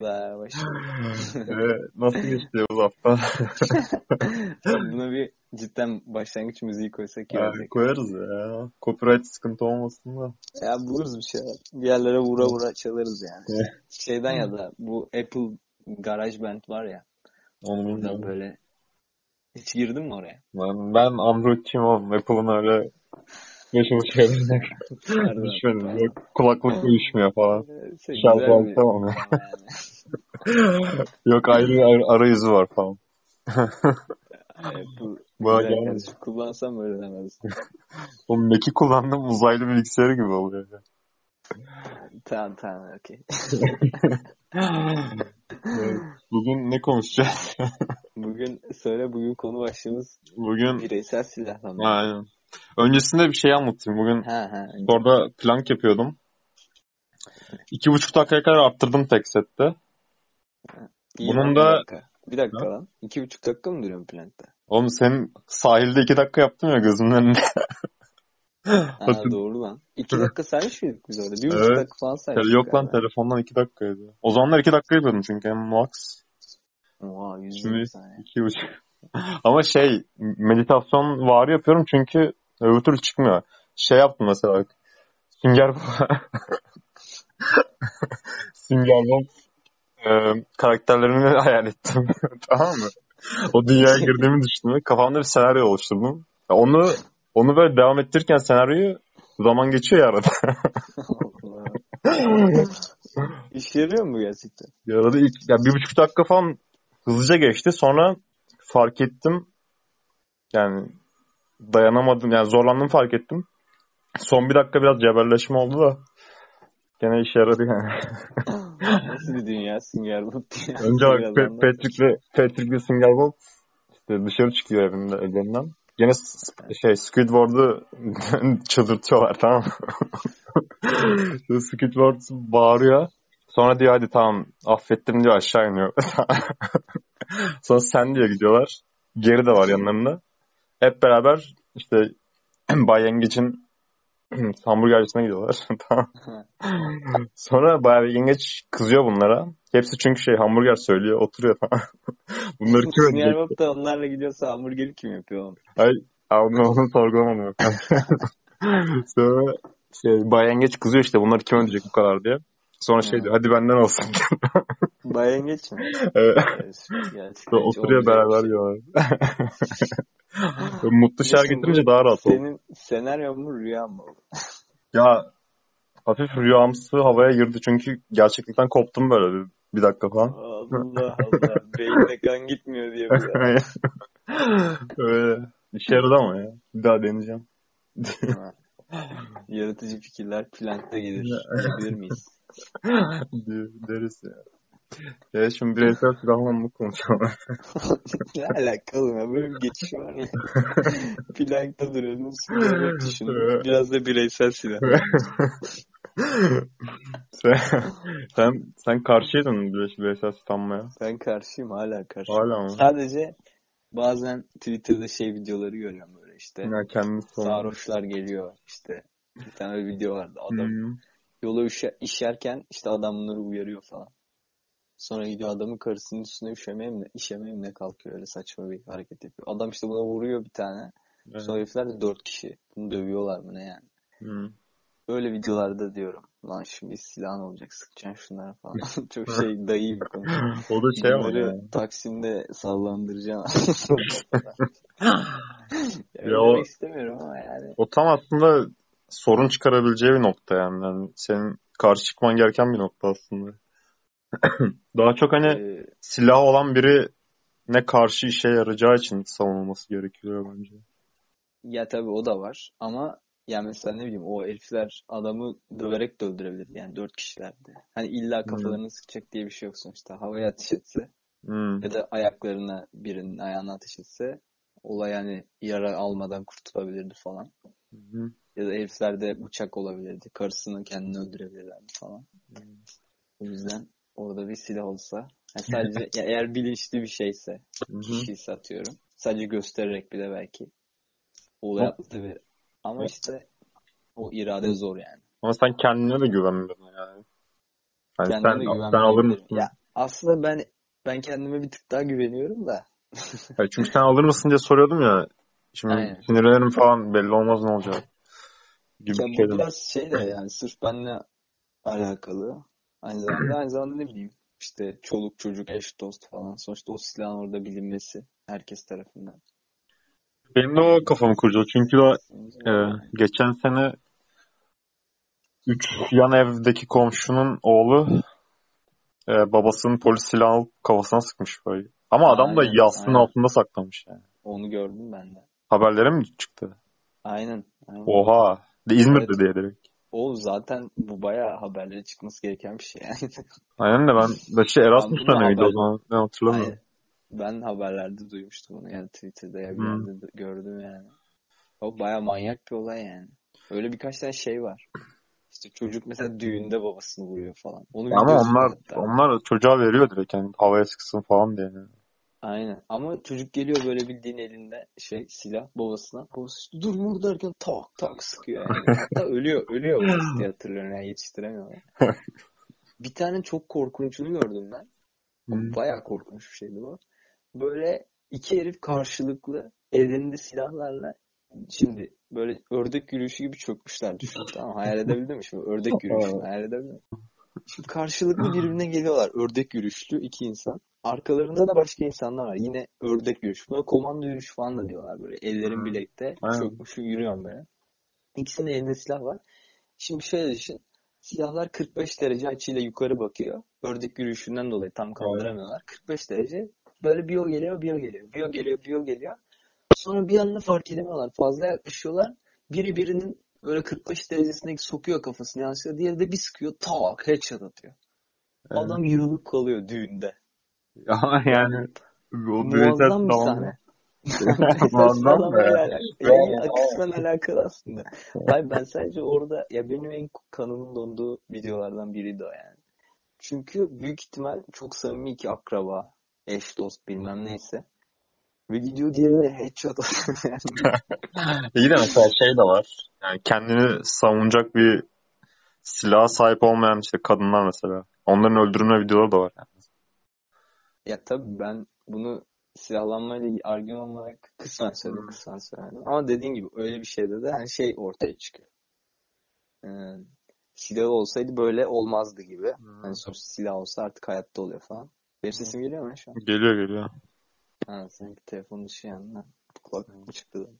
Başlıyor. Ee, nasıl geçti bu hafta? Buna bir cidden başlangıç müziği koysak iyi olacak. koyarız ya. Copyright sıkıntı olmasın da. Ya buluruz bir şeyler. Bir yerlere vura vura çalarız yani. Şeyden ya da bu Apple GarageBand var ya. Onu bilmiyorum. böyle hiç girdin mi oraya? Ben, ben Android'çiyim oğlum. Apple'ın öyle başımı şeylerine Pardon. düşmedim. Yok, kulaklık uyuşmuyor falan. Ee, Şey, bir- alsam onu. Yok ayrı ar- arayüzü var falan. Apple Bana güzel gelmedi. kardeşim. Kullansam öyle demez. O Mac'i kullandım uzaylı bilgisayarı gibi oluyor. ya. tamam tamam okey. Evet. Bugün ne konuşacağız? Bugün söyle bugün konu başlığımız Bugün bireysel silahlanma. aynen. Öncesinde bir şey anlatayım. Bugün orada plank yapıyordum. İki buçuk dakikaya kadar arttırdım tek sette. İyi bunun da- Bir dakika, bir dakika lan. İki buçuk dakika mı duruyorsun plankta? Oğlum senin sahilde iki dakika yaptın ya gözümün önünde. Ha doğru lan. İki dakika saymış mıydık biz orada? Bir buçuk Evet. dakika falan saymıştık. Yok lan telefondan iki dakikaydı. O zamanlar iki dakika yapıyordum çünkü en max. Oha yüz Şimdi saniye. iki buçuk. Ama şey meditasyon var yapıyorum çünkü öbür türlü çıkmıyor. Şey yaptım mesela. Sünger Sünger Bob e, karakterlerini hayal ettim. tamam mı? O dünyaya girdiğimi düşündüm. Kafamda bir senaryo oluşturdum. Onu onu böyle devam ettirirken senaryoyu zaman geçiyor ya arada. İşe yarıyor mu gerçekten? Bir arada ilk, ya bir buçuk dakika falan hızlıca geçti. Sonra fark ettim. Yani dayanamadım. Yani zorlandım fark ettim. Son bir dakika biraz cebelleşme oldu da gene işe yaradı yani. Nasıl bir dünya Sünger Bob dünya? Önce bak Pe-. Patrick'le Patrick'le Sünger Bob işte dışarı çıkıyor evinde evlerinden. Gene şey Squidward'u çıldırtıyorlar tamam mı? Squidward bağırıyor. Sonra diyor hadi tamam affettim diyor aşağı iniyor. Sonra sen diyor gidiyorlar. Geri de var yanlarında. Hep beraber işte Bay Yengeç'in hamburgercisine gidiyorlar. tamam. Sonra Bay Yengeç kızıyor bunlara. Hepsi çünkü şey hamburger söylüyor. Oturuyor tamam. Bunları kim ödeyecek? Bob da onlarla gidiyorsa hamburgeri kim yapıyor? Ay, onu, onu sorgulamadım. Sonra şey, Bay Yengeç kızıyor işte bunları kim ödeyecek bu kadar diye. Sonra şey diyor hadi benden olsun. Bayengeç mi? Evet. Gerçekten oturuyor beraber şey. yiyorlar. Mutlu şer getirince daha rahat oldu. Senin senaryo mu rüya mı? Ya hafif rüyamsı havaya girdi çünkü gerçeklikten koptum böyle bir, bir dakika falan. Allah Allah. Beynine kan gitmiyor diye. Öyle. İşe yaradı ama ya. Bir daha deneyeceğim. Yaratıcı fikirler plankta gelir. Diyebilir miyiz? Deriz ya. Evet şimdi bireysel silahlanma konuşalım. ne alakalı ya? Böyle bir geçiş var ya. plankta duruyorsun. Sünger düşün. Biraz da bireysel silah. sen, sen, sen karşıydın bire- bireysel silahlanmaya. Ben karşıyım hala karşıyım. Hala mı? Sadece bazen Twitter'da şey videoları görüyorum böyle işte. Ya. Sarhoşlar geliyor işte. Bir tane video vardı. Adam Hmm. Yola işe- işerken işte adamları uyarıyor falan. Sonra gidiyor adamın karısının üstüne üşemeye mi, işemeye mi ne kalkıyor öyle saçma bir hareket yapıyor. Adam işte buna vuruyor bir tane. Evet. Sonra herifler de dört kişi. Bunu dövüyorlar mı ne yani. Hmm. Böyle videolarda diyorum. Lan şimdi silahın olacak sıkacaksın şunlara falan. Çok şey dayı bir konu. O da şey ama Bunları ya. Taksim'de sallandıracaksın. ya, Ya o- istemiyorum ama yani. O tam aslında sorun çıkarabileceği bir nokta yani. yani senin karşı çıkman gereken bir nokta aslında. Daha çok hani Ee, silah olan biri ne karşı işe yarayacağı için savunulması gerekiyor bence. Ya tabii o da var ama ya mesela ne bileyim o herifler adamı döverek de öldürebilir yani dört kişilerdi. Hani illa kafalarını sıkacak diye bir şey yok sonuçta. Havaya ateş etse Hmm. ya da ayaklarına birinin ayağına ateş etse olay yani yara almadan kurtulabilirdi falan. Hı. Ya da heriflerde bıçak olabilirdi. Karısını kendini öldürebilirlerdi falan. O yüzden orada bir silah olsa yani sadece ya eğer bilinçli bir şeyse kişiyi satıyorum. Sadece göstererek bile belki olay atlatabilir. Ama işte o irade zor yani. Ama sen kendine de güvenmiyorsun yani. Hani Kendine sen, de sen alır mısın? Ya Aslında ben ben kendime bir tık daha güveniyorum da. Ya çünkü sen alır mısın diye soruyordum ya. Şimdi Aynen. sinirlerim falan belli olmaz ne olacak. Gibi Ya bu biraz şey de yani sırf benimle alakalı. Aynı zamanda aynı zamanda ne bileyim işte çoluk çocuk eş dost falan. Sonuçta o silahın orada bilinmesi herkes tarafından. Benim de o kafamı kurcaladı. Çünkü o e, geçen sene 3 yan evdeki komşunun oğlu e, babasının polis silahı alıp kafasına sıkmış böyle. Ama adam da Aynen, yastığın aynen. altında saklamış yani. Onu gördüm ben de. Haberlere mi çıktı? Aynen. aynen. Oha. De İzmir'de Evet. diye direkt. O zaten bu bayağı haberlere çıkması gereken bir şey yani. Aynen de ben de şey bunu mıydı o zaman? Ben hatırlamıyorum. Aynen. Ben haberlerde duymuştum onu yani Twitter'da ya bir Hmm. yerde de gördüm yani. O bayağı manyak bir olay yani. Öyle birkaç tane şey var. İşte çocuk mesela düğünde babasını vuruyor falan. Onun Ama onlar hatta. onlar çocuğa veriyor direkt yani havaya sıksın falan diye. Yani. Aynen. Ama çocuk geliyor böyle bildiğin elinde şey silah babasına. Babası işte dur vur derken tak tak sıkıyor yani. Hatta ölüyor. Ölüyor babası diye hatırlıyorum yani yetiştiremiyorlar. bir tane çok korkunçunu gördüm ben. Hmm. Bayağı korkunç bir şeydi bu. Böyle iki herif karşılıklı ellerinde silahlarla şimdi böyle ördek yürüyüşü gibi çökmüşler düşün. Tamam hayal edebildin mi şimdi ördek yürüyüşünü hayal edebildin mi? Şimdi karşılıklı birbirine geliyorlar ördek yürüyüşlü iki insan. Arkalarında da başka insanlar var. Yine ördek yürüyüşü. Buna komando yürüyüşü falan da diyorlar böyle. Ellerin bilekte çökmüş yürüyorum böyle. İkisinin elinde silah var. Şimdi şöyle düşün. Silahlar 45 derece açıyla yukarı bakıyor. Ördek yürüyüşünden dolayı tam kaldıramıyorlar. 45 derece. Böyle bir o geliyor, bir o geliyor. Bir o geliyor, bir o geliyor. Sonra bir anda fark edemiyorlar. Fazla yaklaşıyorlar. Biri birinin böyle 45 derecesindeki sokuyor kafasını yanlışlıkla. Diğeri de bir sıkıyor. Tak headshot atıyor. Evet. Adam yığılıp kalıyor düğünde. Ama yani o Muazzam bir tamam. sahne. Muazzam be. Saçmalamayla Yani kısmen alakalı aslında. Hayır ben sadece orada ya benim en kanımın donduğu videolardan biriydi o yani. Çünkü büyük ihtimal çok samimi iki akraba, eş dost bilmem neyse. Ve gidiyor diğerine headshot atıyor yani. İyi de mesela şey de var. Yani kendini savunacak bir silaha sahip olmayan işte kadınlar mesela. Onların öldürülme videoları da var. Yani. Ya tabii ben bunu silahlanmayla argüman olarak kısmen söyledim, kısmen söyledim. Ama dediğin gibi öyle bir şeyde de hani şey ortaya çıkıyor. Ee, silah olsaydı böyle olmazdı gibi. Hani sonuçta silah olsa artık hayatta oluyor falan. Benim sesim geliyor mu şu an? Geliyor geliyor. Ha, seninki telefon dışı yanına. Kulaklık çıktı da.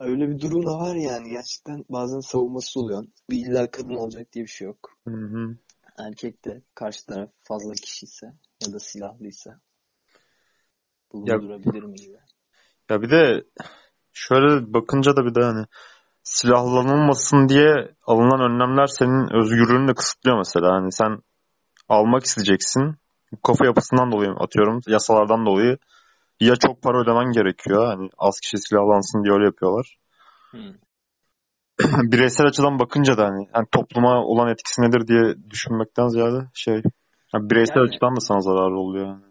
Öyle bir durum da var yani. Gerçekten bazen savunması oluyor. Bir illa kadın olacak diye bir şey yok. Hı hı. Erkek de karşı taraf fazla kişiyse ya da silahlıysa bulundurabilir mi gibi. Ya bir de şöyle bakınca da bir de hani silahlanılmasın diye alınan önlemler senin özgürlüğünü de kısıtlıyor mesela. Hani sen almak isteyeceksin. Kafa yapısından dolayı atıyorum yasalardan dolayı ya çok para ödemen gerekiyor. Hani az kişi silahlansın diye öyle yapıyorlar. Hmm. Bireysel açıdan bakınca da hani, hani topluma olan etkisi nedir diye düşünmekten ziyade şey yani bireysel Yani- açıdan da sana zararı oluyor. Yani.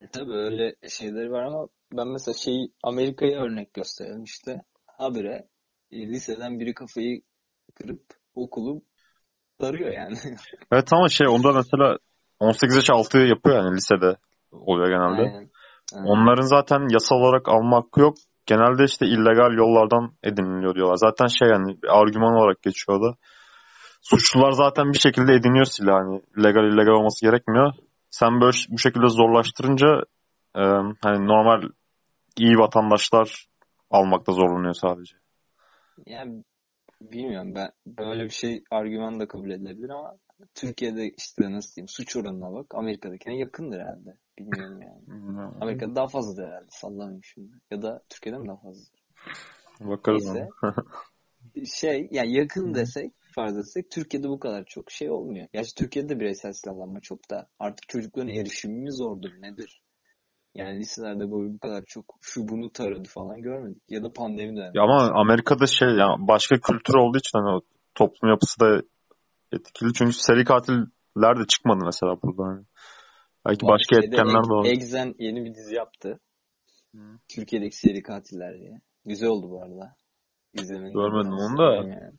E tabii öyle şeyleri var ama ben mesela şeyi Amerika'ya örnek gösterelim işte. Habire e, liseden biri kafayı kırıp okulu darıyor yani. Evet ama şey onda mesela 18 yaş altı yapıyor yani lisede oluyor genelde. Aynen. Aynen. Onların zaten yasal olarak alma hakkı yok. Genelde işte illegal yollardan ediniliyor diyorlar. Zaten şey yani bir argüman olarak geçiyor da. Suçlular zaten bir şekilde ediniyor silah. Hani legal illegal olması gerekmiyor. Sen böyle bu şekilde zorlaştırınca e, hani normal iyi vatandaşlar almakta zorlanıyor sadece. Yani bilmiyorum ben böyle bir şey argüman da kabul edilebilir ama Türkiye'de işte nasıl diyeyim suç oranına bak Amerika'dakine yakındır herhalde. Bilmiyorum yani. Amerika'da daha fazladır herhalde sallamayayım şimdi. Ya da Türkiye'de mi daha fazladır? Bakarız. Neyse. Şey yani yakın desek farz etsek Türkiye'de bu kadar çok şey olmuyor. Gerçi Türkiye'de de bireysel silahlanma çok da artık çocukların erişimi mi zordur nedir? Yani liselerde böyle bu kadar çok şu bunu taradı falan görmedik. Ya da pandemi dönemi. Ya ama Amerika'da şey yani başka kültür olduğu için hani o toplum yapısı da etkili. Çünkü seri katiller de çıkmadı mesela burada. Hani. Belki başka etkenler de var. Exen yeni bir dizi yaptı. Türkiye'deki seri katiller diye. Güzel oldu bu arada. İzlemeyi Görmedim onu da. Yani.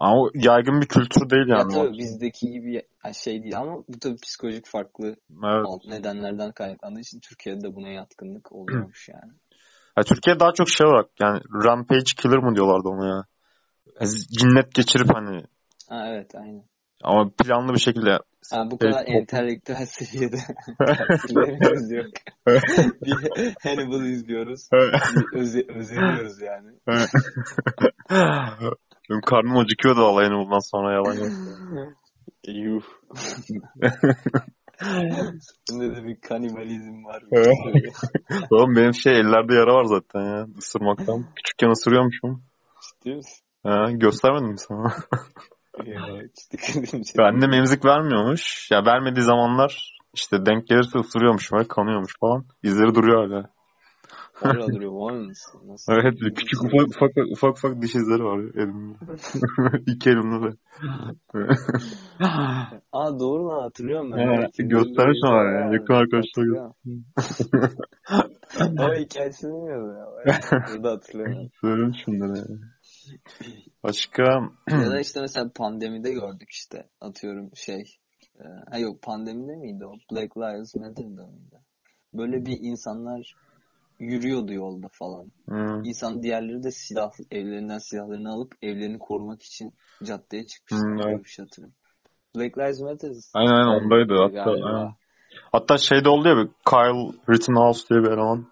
Ama o yaygın bir kültür değil Ya yani. tabii bizdeki gibi ya- şey değil ama bu tabii psikolojik farklı Evet. alt nedenlerden kaynaklandığı için Türkiye'de de buna yatkınlık oluyormuş yani. Ya Türkiye daha çok şey olarak yani rampage killer mı diyorlardı ona ya. Cinnet geçirip hani Ha evet aynen. ama planlı bir şekilde Ha, bu kadar top- entelektüel seviyede katillerimiz yok. bir Hannibal izliyoruz. Özeniyoruz yani. Benim karnım acıkıyordu vallahi bundan sonra yalan yok. Yuh. Bunda da bir kanibalizm var. Oğlum benim şey ellerde yara var zaten ya ısırmaktan. Küçükken ısırıyormuşum. Ciddi misin? Ha, göstermedim mi sana? Ya. Annem emzik vermiyormuş. Ya vermediği zamanlar işte denk gelirse ısırıyormuş böyle kanıyormuş falan. İzleri duruyor hala. Var mısın? Nasıl? Evet küçük ufak ufak ufak, ufak diş izleri var elimde. İki elimde de. Aa doğru lan hatırlıyorum ben. Evet, göstermiş ama ya, yakın arkadaşlar Ama hikayesini bilmiyordum ya. Burada hatırlıyorum. Söyleyeyim şunları. Başka ya da işte mesela pandemide gördük işte. Atıyorum şey. E, ha yok pandemide miydi o? Black Lives Matter'da mıydı? Böyle bir insanlar yürüyordu yolda falan. hmm, İnsan diğerleri de silah evlerinden silahlarını alıp evlerini korumak için caddeye çıkmışlar. Hmm, evet. bir şey hatırlıyorum. Black Lives Matter. aynen aynen ondaydı hatta. Aynen. Hatta şeyde oldu ya bir Kyle Rittenhouse diye bir eleman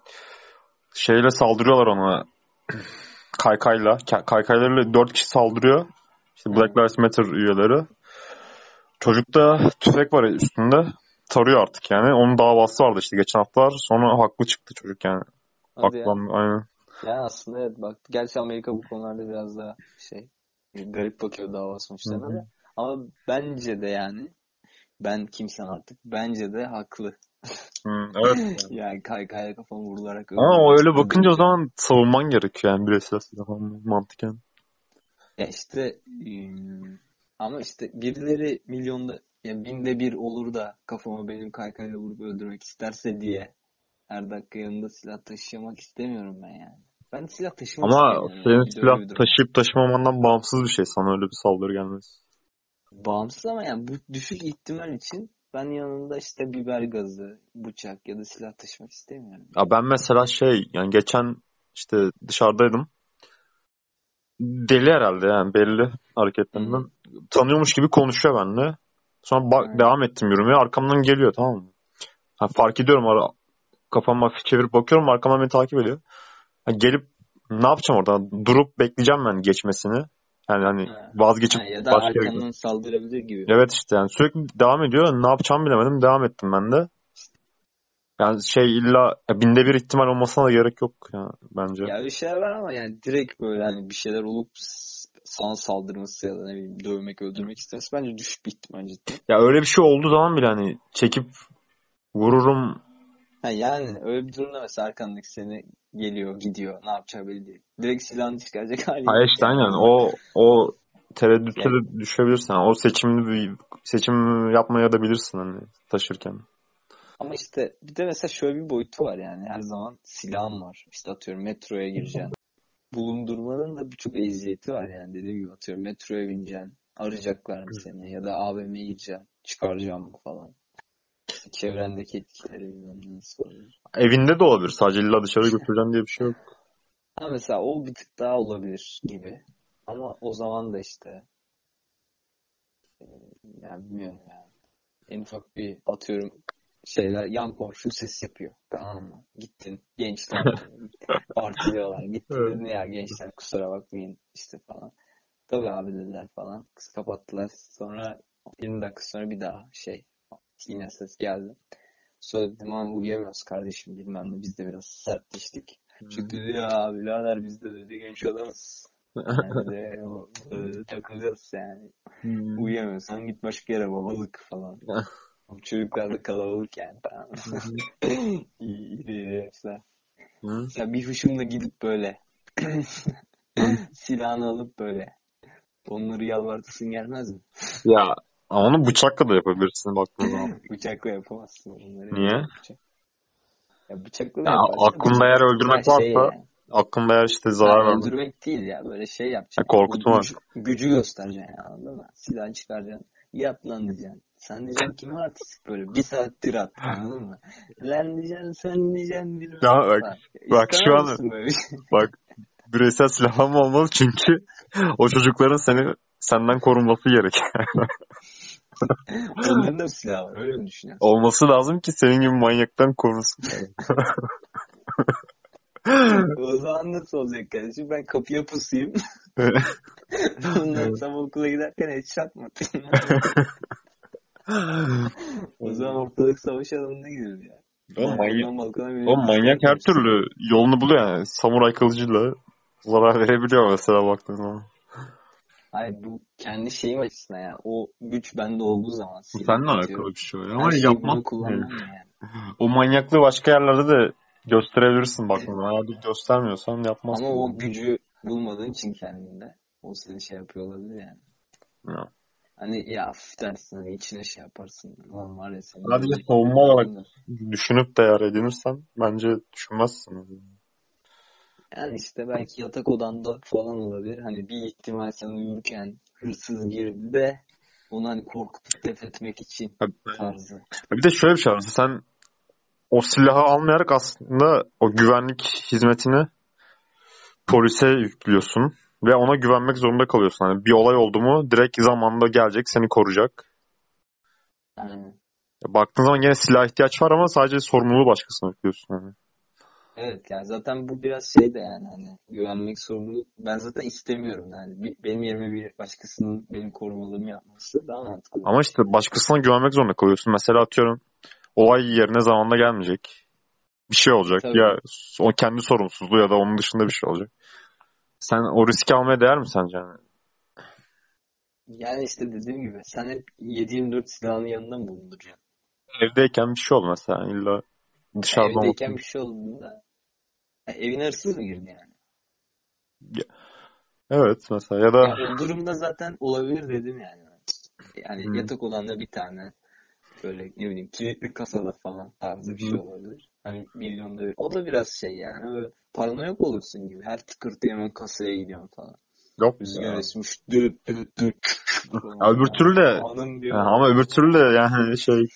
şeyle saldırıyorlar ona kaykayla. Ka- Kaykaylarıyla dört kişi saldırıyor. İşte Black Lives Matter üyeleri. Çocukta tüfek var üstünde. Tarıyor artık yani. Onun davası vardı işte geçen haftalar. Sonra haklı çıktı çocuk yani. Aklandı aynen. Yani aslında evet bak. Gerçi Amerika bu konularda biraz daha şey garip bakıyor dava sonuçlarına da. Ama bence de yani ben kimsen artık bence de haklı. Hmm, evet. Yani kaykaya kafam vurularak Ama o öyle bakınca o zaman savunman gerekiyor yani bireysel falan mantıken. Ya işte ama işte birileri milyonda ya binde bir olur da kafama benim kaykayla vurup öldürmek isterse diye her dakika yanında silah taşımak istemiyorum ben yani. Ben silah taşımak Ama istemiyorum. senin yani. Silah taşıyıp taşımamandan bağımsız bir şey sana öyle bir saldırı gelmesi. Bağımsız ama yani bu düşük ihtimal için ben yanında işte biber gazı, bıçak ya da silah taşımak istemiyorum. Ya ben mesela şey yani geçen işte dışarıdaydım. Deli herhalde yani belli hareketlerinden. Tanıyormuş gibi konuşuyor benimle. Sonra bak, Hı. devam ettim yürümeye. Arkamdan geliyor tamam mı? Ha, fark ediyorum ara kafamı hafif çevirip bakıyorum arkamdan beni takip ediyor. Ha, gelip ne yapacağım orada? Durup bekleyeceğim ben geçmesini. Yani hani Ha. vazgeçip Ha, ya da başka arkandan saldırabilir gibi. Evet işte yani sürekli devam ediyor. Ne yapacağımı bilemedim. Devam ettim ben de. Yani şey illa binde bir ihtimal olmasına da gerek yok ya bence. Ya bir şeyler var ama yani direkt böyle hani bir şeyler olup sana saldırması ya da ne bileyim dövmek, öldürmek istemesi bence düşük bir ihtimal cidden. Ya öyle bir şey olduğu zaman bile hani çekip vururum. Ha yani öyle bir durumda mesela arkandaki seni geliyor, gidiyor. Ne yapacağı belli değil. Direkt silahını çıkaracak hali Hayır işte yani. aynen o o tereddüte de düşebilirsin. Yani o seçimini bir seçim yapmaya da bilirsin hani taşırken. Ama işte bir de mesela şöyle bir boyutu var yani. Her zaman silahın var. İşte atıyorum metroya gireceksin. Bulundurmanın da birçok eziyeti var yani. Dediğim gibi atıyorum metroya bineceksin. Arayacaklar mı seni? Ya da AVM'ye gireceksin. Çıkaracağım falan. Çevrendeki etkileri nasıl olur. Evinde de olabilir. Sadece illa dışarı götüreceğim diye bir şey yok. Ha mesela o bir tık daha olabilir gibi. Ama o zaman da işte e, yani bilmiyorum yani. En ufak bir atıyorum şeyler yan komşu ses yapıyor. Tamam mı? Gittin gençler partiliyorlar. Gittin Evet. ya gençler kusura bakmayın işte falan. Tabii abi dediler falan. Kız kapattılar. Sonra 20 dakika sonra bir daha şey yine ses geldi. Sonra dedim ama uyuyamıyoruz kardeşim bilmem ne. Biz de biraz sertleştik. Çünkü dedi ya birader biz de dedi genç adamız. Yani de, o, takılıyoruz yani. Hmm. Uyuyamıyorsan git başka yere babalık falan. Çocuklar da kalabalık yani tamam. İyi herifler. Hı. Mesela bir hışımla gidip böyle silahını alıp böyle onları yalvartasın gelmez mi? Ya onu bıçakla da yapabilirsin baktığın zaman. Bıçakla yapamazsın onları. Niye? Bıçak. Ya bıçakla da Ya aklında eğer öldürmek Ya şey varsa- yani, Aklımda eğer işte zarar vermek. öldürmek değil ya böyle şey yapacaksın. korkutma. O gücü, gücü göstereceksin yani anladın mı? Silah çıkaracaksın. Yap lan diyeceksin. Sen diyeceksin kim artist böyle bir saattir at anladın mı? Lan diyeceksin sen diyeceksin bir Ya bak, bak şu an- şey? Bak bireysel silahlanma olmaz çünkü o çocukların seni senden korunması gerek. Onların da bir silahı var öyle mi düşünüyorsun? Olması lazım ki senin gibi manyaktan korunsun. o zaman nasıl olacak kardeşim? Ben kapıya pusayım. Ondan sabah okula giderken headshot mı atayım? o zaman ortalık savaş alanına gidiyor ya. o manyak, o manyak her türlü yolunu buluyor yani. Samuray kılıcıyla zarar verebiliyor mesela baktığın zaman. Hayır bu kendi şeyim açısından ya. O güç bende olduğu zaman. Bu seninle alakalı bir şey ama bunu kullanmam yani. O manyaklığı başka yerlerde de gösterebilirsin zaman. Hadi göstermiyorsan yapmazsın. Ama o gücü bulmadığın için kendinde o seni şey yapıyor olabilir yani. Ya. Hani ya dersin içine şey yaparsın. Lan var ya senin. Sadece savunma olarak düşünüp de eğer edinirsen bence düşünmezsin. Yani işte belki yatak odanda falan olabilir. Hani bir ihtimal sen uyurken hırsız girdi de onu hani korkutup def etmek için tarzı. Bir de şöyle bir şey var. Sen o silahı almayarak aslında o güvenlik hizmetini polise yüklüyorsun ve ona güvenmek zorunda kalıyorsun. Hani bir olay oldu mu direkt zamanında gelecek seni koruyacak. Yani Baktığın zaman gene silah ihtiyaç var ama sadece sorumluluğu başkasına yüklüyorsun. Hani. Evet yani zaten bu biraz şey de yani hani güvenmek sorumlu. Ben zaten istemiyorum yani. Bir- benim yerime bir başkasının benim korumalığımı yapması daha mantıklı. Ama işte başkasına güvenmek zorunda kalıyorsun. Mesela atıyorum olay yerine zamanında gelmeyecek. Bir şey olacak. Tabii. Ya o kendi sorumsuzluğu ya da onun dışında bir şey olacak. Sen o riski almaya değer mi sence? Yani? Yani işte dediğim gibi sen hep 7-24 silahın yanında mı bulunduracaksın? Evdeyken bir şey oldu mesela. İlla dışarıda Evdeyken olmasın. bir şey olduğunda ha, evine hırsız mı girdi yani? Evet mesela ya da Ya o durumda zaten olabilir dedim yani. Yani Hı. yatak odanda bir tane böyle ne bileyim kilitli kasada falan tarzı bir şey olabilir. Hani milyonda bir. O da biraz şey yani böyle paranoyak olursun gibi. Her tıkırtı hemen kasaya gidiyorsun falan. yok Rüzgar ya. esmiş. Düt düt düt. Öbür türlü de- ama öbür türlü de yani şey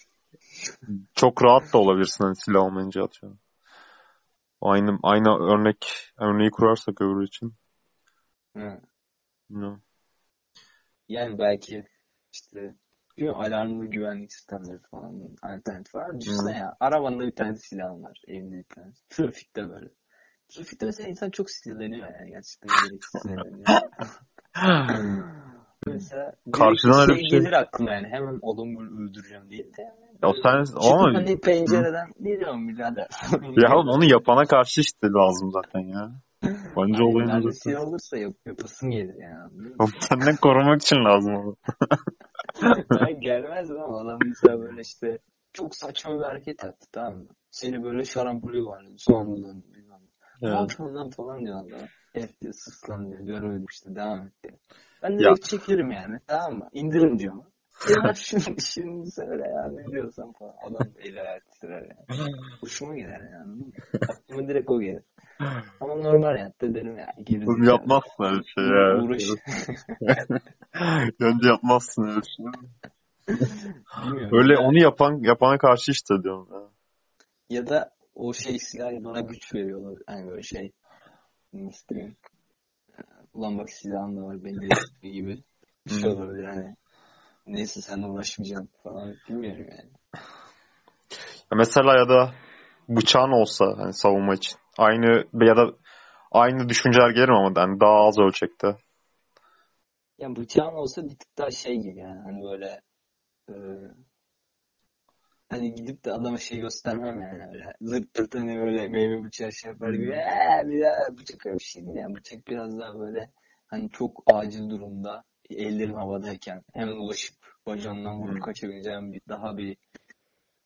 çok rahat da olabilirsin hani silah olmayınca atıyorum. Aynı aynı örnek örneği kurarsak öbürü için. Hı. Bilmiyorum. Yani belki işte bilmiyorum, alarmlı güvenlik sistemleri falan alternatif var. Düşünsene ya. Arabanda bir tane silahın var. Evinde bir tane. Trafikte böyle. Trafikte mesela insan çok sinirleniyor yani. Gerçekten gereksiz sinirleniyor. mesela Karşıdan bir şey- gelir aklına yani. Hemen adamı öldüreceğim diye de yani. Ya Böyle sen çıkıp ama hani pencereden ne diyorsun birader? ya oğlum onu yapana karşı işte lazım zaten ya. Bence olayın Yani özeti. silah olursa yap, yapasın gelir yani. Senden korumak için lazım onu. Gelmez ama adam mesela böyle işte çok saçma bir hareket yaptı tamam mı? Seni böyle şarampolü var. Sonradan bilmem. Evet. yapıyorsun lan falan diyor adam. Evet diyor sus lan diyor. Görmedim işte devam et diyor. Ben Ya. direkt çekerim yani tamam mı? İndirim diyorum. Ya şimdi, şimdi söyle ya ne diyorsan falan. Adam eli ayağı titrer yani. Hoşuma gider yani. Aklıma direkt o gelir. Ama normal hayatta derim ya. Geri Oğlum yapmazsın öyle bir şey ya. Uğraş. Önce yapmazsın öyle bir şey. Öyle onu yapan yapana karşı işte diyorum. Ya. Ya da o şey silah bana güç veriyorlar. Hani böyle şey nasıl diyeyim. Ulan bak silahın da var belli gibi. Bir şey Hı. olabilir hani. Neyse sen uğraşmayacaksın falan bilmiyorum yani. Ya Mesela ya da bıçağın olsa hani savunma için. Aynı ya da aynı düşünceler gelir ama yani daha az ölçekte. Yani bıçağın olsa bir tık daha şey gibi yani hani böyle e, hani gidip de adama şey göstermem yani öyle zırt pırt hani böyle meyve bıçağı şey yapar gibi eee bir daha bıçak öyle bir şey değil yani bıçak biraz daha böyle hani çok acil durumda ellerin havadayken hemen ulaşıp bacağından vurup Hmm. kaçabileceğim bir daha bir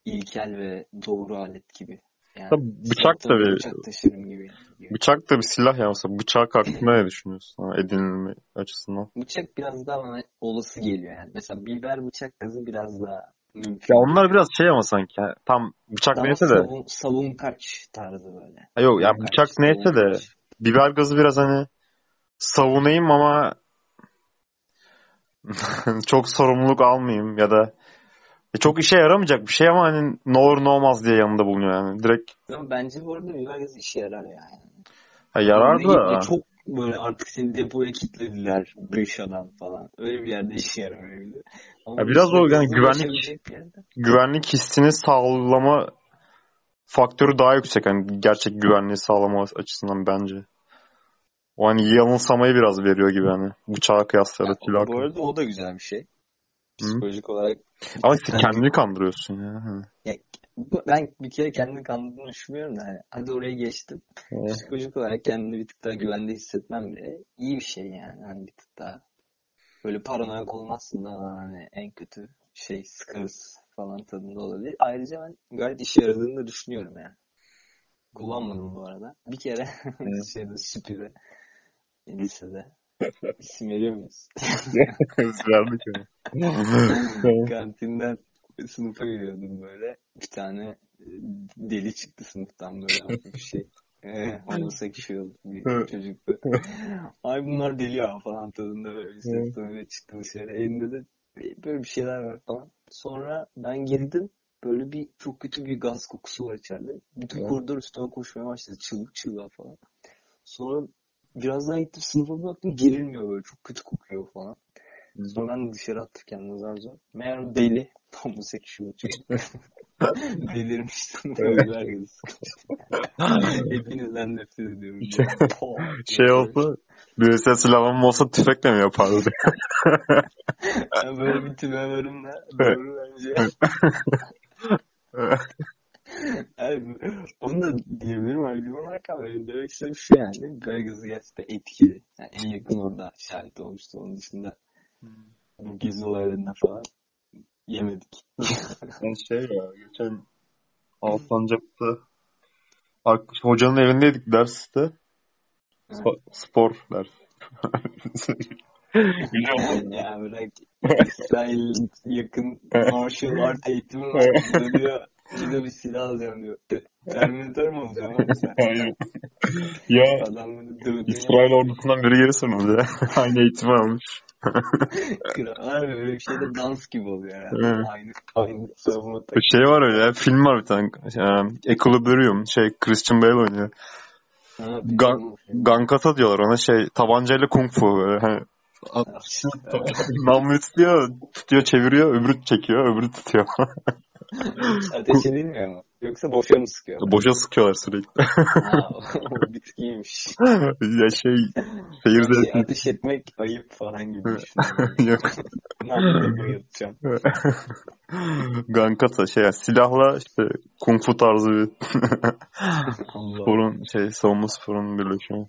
ilkel ve doğru alet gibi. Yani Tabii bıçak da bir bıçak taşırım gibi. gibi. bıçak da bir silah ya mesela bıçak hakkında ne düşünüyorsun ha, edinilme açısından? Bıçak biraz daha bana olası geliyor yani. Mesela biber bıçak gazı biraz daha mümkün. Ya onlar biraz şey ama sanki tam bıçak Daha neyse de savun, savun kaç tarzı böyle. ha yok yani bıçak kaç, neyse de kaç. biber gazı biraz hani savunayım ama çok sorumluluk almayayım ya da e, çok işe yaramayacak bir şey ama hani ne olur ne olmaz diye yanında bulunuyor yani. Direkt Ama bence bu arada gazı işe yarar yani. ha, yarar Ne- da çok böyle artık seni depoya kilitlediler dışarıdan falan. Öyle bir yerde işe. Ama Ya biraz o yani güvenlik- güvenlik hissini sağlama faktörü daha yüksek. Hani gerçek güvenliği sağlama açısından bence. O hani yanılsamayı biraz veriyor gibi hani. Bıçağa kıyasla ya da. Bu arada o da güzel bir şey. Psikolojik olarak. Ama kendini kandırıyorsun ya. Hani. Bu- Ben bir kere kendimi kandırdığını düşünmüyorum da hani hadi oraya geçtim. Evet. Psikolojik olarak kendini bir tık daha güvende hissetmem bile iyi bir şey yani. Hani bir tık daha böyle paranoyak olmazsın da hani en kötü şey sıkarız falan tadında olabilir. Ayrıca ben gayet işe yaradığını da düşünüyorum yani. Kullanmadım bu arada. Bir kere Evet. şeyde Süpü'de lisede isim veriyor muyuz? Verdik ya. Kantinden sınıfa giriyordum böyle. Bir tane e, deli çıktı sınıftan böyle bir şey. Ee, homoseksüel bir Evet. çocuktu. Ay bunlar deli ya falan tadında böyle bir ses öyle çıktı dışarı. Elinde de böyle bir şeyler var falan. Sonra ben girdim. Böyle bir çok kötü bir gaz kokusu var içeride. Bütün koridor üstüme koşmaya başladı. Çığlık çığlığa falan. Sonra biraz daha gittim sınıfa baktım girilmiyor böyle. Çok kötü kokuyor falan. Sonra ben dışarı attım kendimi zar zor. Meğer deli. Homoseksüel çocuk. Delirmiş sınıfa biber gazı sıkmış. Hepinizden nefret ediyorum. Şey olsa birisi silahlanma olsa tüfekle mi yapardı? Ben böyle bir tüme varım da doğru bence. Yani, onu da diyebilirim argüman olarak ama benim demek istediğim şu yani. Biber gazı gerçekten etkili. Yani en yakın orada şahit olmuştu. Onun dışında bu gezi olaylarında falan yemedik. Ben şey ya geçen Alsancak'ta Bak, hocanın evindeydik derste. Spo- spor ders. Ya bırak İsrail yakın martial art eğitimi var. Burada diyor bir de bir silah alacağım diyor. Terminator mu olacaksın oğlum sen? Hayır. ya dövdüğünü İsrail ordusundan biri geri sanırdı ya. Aynı eğitimi almış. Harbi öyle bir şeyde dans gibi oluyor yani. Evet. Aynı, aynı savunma Bir şey var öyle ya. Film var bir tane. Equilibrium. Şey Christian Bale oynuyor. Ha, Gan- Gankata diyorlar ona şey tabancayla kung fu böyle. Hani, namluyu tutuyor, tutuyor çeviriyor, öbürü çekiyor, öbürü tutuyor. Ateş edilmiyor mu? Yoksa boşa mı sıkıyor? Boşa sıkıyorlar sürekli. ha, o iyiymiş. ya şey seyir Şey, ateş etmek ayıp falan gibi düşünüyorum. yok. ne yapayım yatacağım. Gankata şey silahla işte kung fu tarzı bir sporun şey savunma sporunun birleşimi.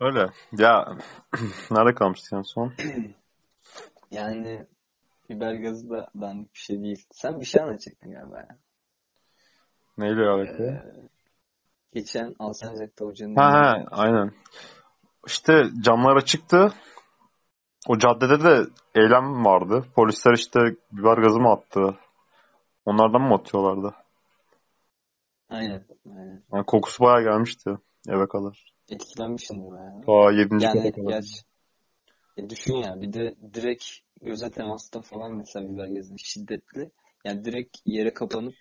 Öyle. Ya nerede kalmıştık en son? Yani biber gazı da dandik bir şey değil. Sen bir şey anlatacaktın galiba. ya. Neyle alakalı? Ee, geçen Alsancak'ta hocanın Ha ha aynen. İşte camlar açıktı. O caddede de eylem vardı. Polisler işte biber gazı mı attı? Onlardan mı atıyorlardı? Aynen. aynen. Yani kokusu bayağı gelmişti eve kadar. Etkilenmişsin bayağı. Ta 7. Yani kata kadar. gerçi e düşün ya bir de direkt göze temasta falan mesela biber gazı şiddetli. Yani direkt yere kapanıp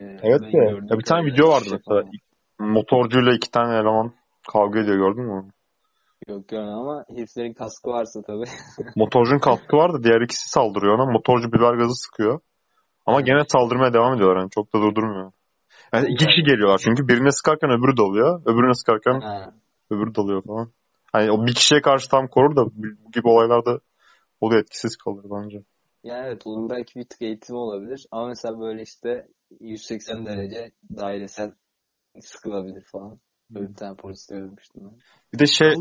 e, Evet de. Ya bir tane video vardı şey mesela. Motorcuyla iki tane eleman kavga ediyor gördün mü? Yok görmem ama heriflerin kaskı varsa tabii. Motorcunun kaskı var da diğer ikisi saldırıyor ona. Motorcu biber gazı sıkıyor. Ama gene saldırmaya devam ediyorlar. Yani çok da durdurmuyor. Yani iki kişi geliyorlar çünkü birine sıkarken öbürü dalıyor. Öbürüne sıkarken ha. öbürü dalıyor falan. Hani o bir kişiye karşı tam korur da bu gibi olaylarda oluyor etkisiz kalır bence. Yani evet onun belki bir tık eğitimi olabilir. Ama mesela böyle işte 180 derece dairesel sıkılabilir falan. Böyle bir tane polis görmüştüm ben. Bir de şey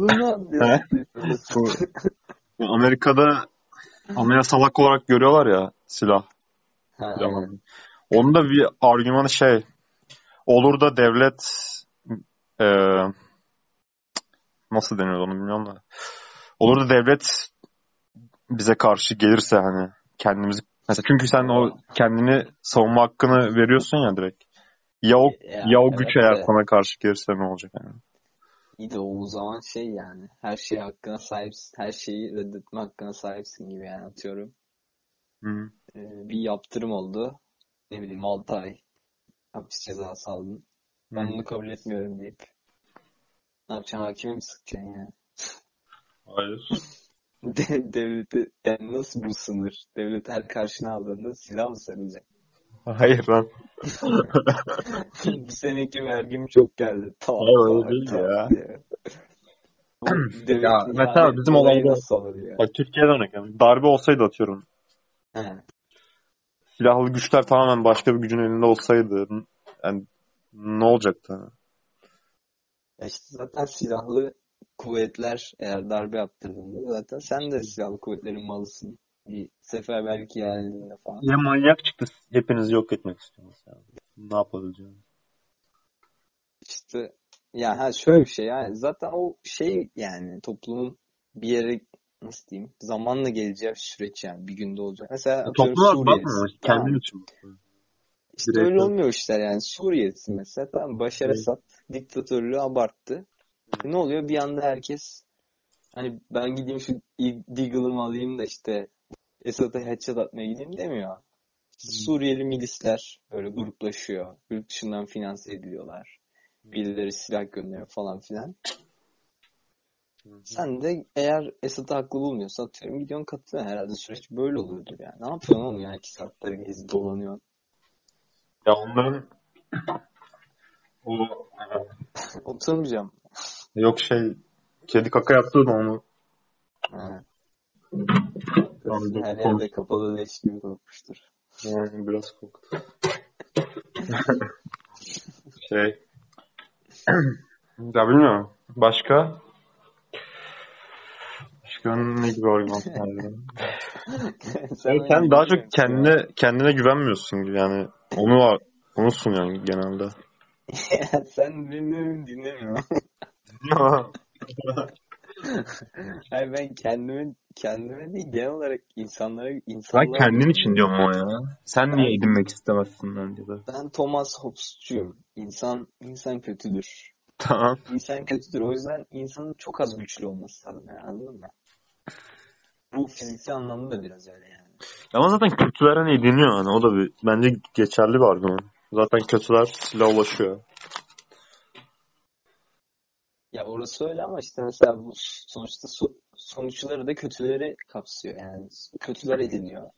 Amerika'da Amerika salak olarak görüyorlar ya silah. Ha, Tamam. aynen. Onda bir argümanı şey olur da devlet e, nasıl deniyor onu bilmiyorum da. Olur da devlet bize karşı gelirse hani kendimizi mesela çünkü sen o kendini savunma hakkını veriyorsun ya direkt. Ya o Ya, ya o evet güç eğer sana karşı gelirse ne olacak yani? İyi de o zaman şey yani her şey hakkına sahipsin. Her şeyi reddetme hakkına sahipsin gibi yani atıyorum. Hı. Ee, bir yaptırım oldu. Ne bileyim 6 ay hapis cezası aldın. Ben bunu kabul etmiyorum deyip ne yapacaksın hakime mi sıkacaksın yani? Hayır. De- Devleti yani nasıl bu sınır? Devlet her karşına aldığında silah mı sarılacak? Hayır lan. Bu seneki vergim çok geldi. Tamam, Hayır, öyle değil tamam ya. devletin Ya mesela yani bizim olayda- nasıl olur ya? Bak Türkiye'den örnek veriyorum. Darbe olsaydı atıyorum. He. Silahlı güçler tamamen başka bir gücün elinde olsaydı yani ne olacaktı? Ya işte zaten silahlı kuvvetler eğer darbe yaptırdığında zaten sen de silahlı kuvvetlerin malısın. Bir seferberlik ihalinde falan. Ya manyak çıktı hepinizi yok etmek istiyoruz yani. Ne yapabileceğim? İşte ya ha şöyle bir şey yani zaten o şey yani toplumun bir yere nasıl diyeyim zamanla geleceği süreç yani bir günde olacak. Mesela atıyorum Topluma bakma Tamam. kendin için. İşte Bireysel. öyle olmuyor işler yani. Suriye'desin mesela tamam Başar. Esad diktatörlüğü abarttı. Ne oluyor? Bir anda herkes hani ben gideyim şu Deagle'ımı alayım da işte Esad'a headshot atmaya gideyim demiyor. İşte Suriyeli milisler böyle gruplaşıyor. Yurt dışından finanse ediliyorlar. Birileri silah gönderiyor falan filan. Sen de eğer Esad'ı haklı bulmuyorsan atıyorum gidiyorsun katılıyorsun. Herhalde süreç böyle oluyordur yani. Ne yapıyorsun oğlum ya? iki saatleri gezip dolanıyorsun. Ya onların o Oturmayacağım. yok şey kedi kaka yaptı da onu Ha. Her yerde kapalı leş gibi kokmuştur. yani biraz koktu. şey ya bilmiyorum. Başka? Başka ne gibi argümanlar var? Sen, Sen, sen daha çok kendine kendine güvenmiyorsun yani onu onu sunuyorsun genelde. sen dinlemiyorum dinlemiyorum. Hayır ben kendime kendime değil genel olarak insanlara Ben insanlara kendin için diyorum o ya. Sen niye edinmek istemezsin bence de. ben Thomas Hobbes'cuyum. İnsan insan kötüdür. Tamam. İnsan kötüdür. O yüzden insanın çok az güçlü olması lazım yani, anladın mı? Bu fiziksel anlamda da biraz öyle yani. Ama zaten kötüler hani ediniyor hani o da bir bence geçerli bir argüman. Zaten kötüler silah ulaşıyor. Ya orası öyle ama işte mesela bu sonuçta so- sonuçları da kötüleri kapsıyor. Yani kötüler ediniyor.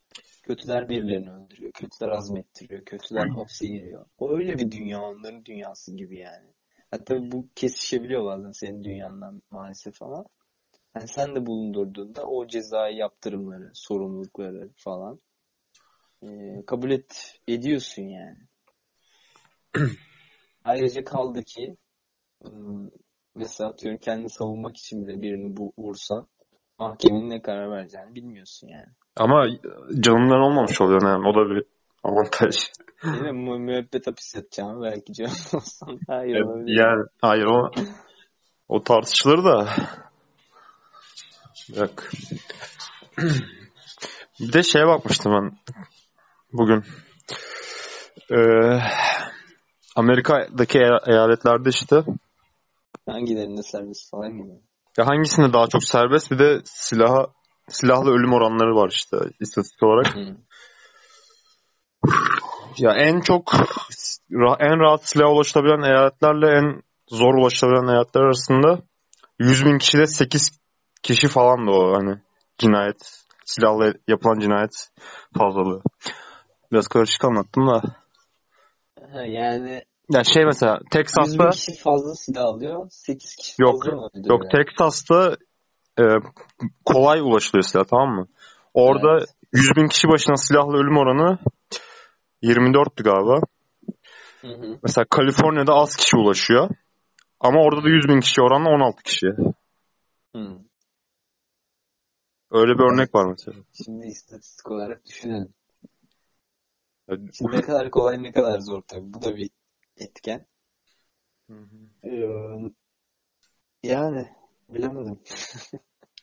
Kötüler birilerini öldürüyor. Kötüler azmettiriyor. Kötüler hapse giriyor. O öyle bir dünya onların dünyası gibi yani. Hatta bu kesişebiliyor bazen senin dünyandan maalesef ama yani sen de bulundurduğunda o cezai yaptırımları, sorumlulukları falan eee, kabul et ediyorsun yani. Ayrıca kaldı ki mesela atıyorum kendini savunmak için bile birini bu vursan mahkemenin ne karar vereceğini bilmiyorsun yani. Ama canından olmamış oluyor yani o da bir avantaj. Yine mü müebbet hapis yatacağım belki canım olsan daha iyi olabilir. Yani hayır o o tartışılır da. Yok. Bir de şeye bakmıştım ben bugün. Ee, Amerika'daki e- eyaletlerde işte Hangilerinde serbest falan gibi. ya hangisinde daha çok serbest bir de silaha silahlı ölüm oranları var işte istatistik olarak. Ya en çok en rahat silaha ulaşılabilen eyaletlerle en zor ulaşılabilen eyaletler arasında 100 bin kişide 8 kişi falan da o hani cinayet silahla yapılan cinayet fazlalığı. Biraz karışık anlattım da. Yani Ya şey mesela 100 bin Texas'ta kişi fazla silah alıyor. 8 kişi Yok, fazla mı yok Texas'ta e, kolay ulaşılıyor silah tamam mı? Orada Evet. 100 bin kişi başına silahlı ölüm oranı 24'tü galiba. Hı hı. Mesela Kaliforniya'da az kişi ulaşıyor. Ama orada da 100 bin kişi oranla 16 kişi. Hı. Öyle bir örnek var mesela. Şimdi istatistik olarak düşünelim. Yani- Şimdi ne kadar kolay ne kadar zor tabii. Bu da bir etken. Ee, yani bilemedim.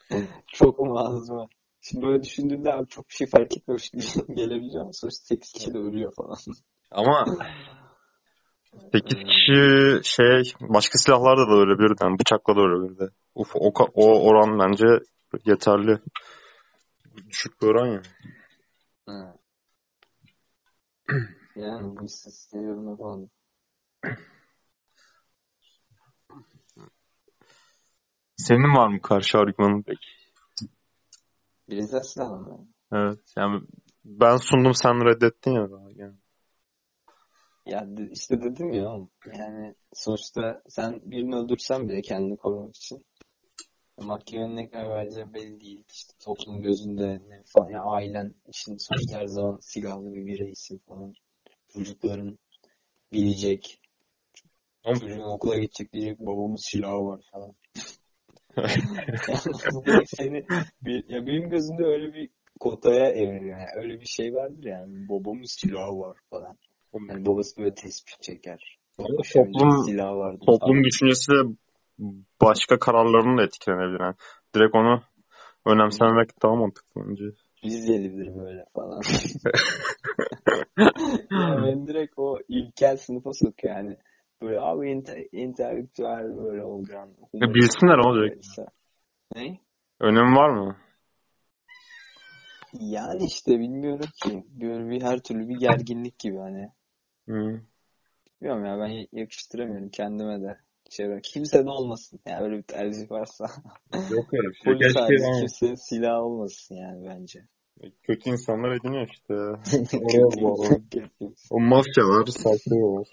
Çok mu az mı? Şimdi böyle düşündüğümde abi çok bir şey fark etmemiş gibi gelebiliyor ama sonuçta 8 kişi de ölüyor falan. Ama 8 kişi şey başka silahlarla da ölebilirdi. Yani bıçakla da ölebilirdi. Uf, o, o oran bence yeterli. Düşük bir oran ya. Ha. Yani bu istatistiğe yorum yapalım. Senin var mı karşı argümanın peki? Bireysel silah mı? Evet. Yani ben sundum sen reddettin ya. daha Yani. Ya işte dedim ya oğlum, yani sonuçta sen birini öldürsen bile kendini korumak için mahkemenin ne karar vereceği belli değil. İşte toplum gözünde ne falan. Ya ailen için sonuçta her zaman silahlı bir bireysin falan. Çocukların bilecek. Çocuğun okula gidecek diyecek babamın silahı var falan. Yani seni bir, ya benim gözümde öyle bir kotaya evriliyor. Yani öyle bir şey vardır yani. Babamın silahı var falan. Yani babası böyle tespih çeker. Toplum- silahı vardır Toplum falan. düşüncesi de başka kararlarının da etkilenebilir. Yani direkt onu önemsememek daha mantıklı bence. Rizelidir böyle falan. ya beni direkt o ilkel sınıfa sokuyor yani. Böyle abi inte, entelektüel böyle olacağın. Ya bilsinler direkt. Ne? Önemi var mı? Yani işte bilmiyorum ki. Böyle bir her türlü bir gerginlik gibi hani. Hı. Bilmiyorum ya ben yakıştıramıyorum kendime de. Çevre. Kimse de olmasın. Yani öyle bir tercih varsa. Yok öyle bir şey. Polis Keşke kimsenin silahı olmasın yani bence. kötü insanlar ediniyor işte. O-. O mafyalar, saklıyorlar.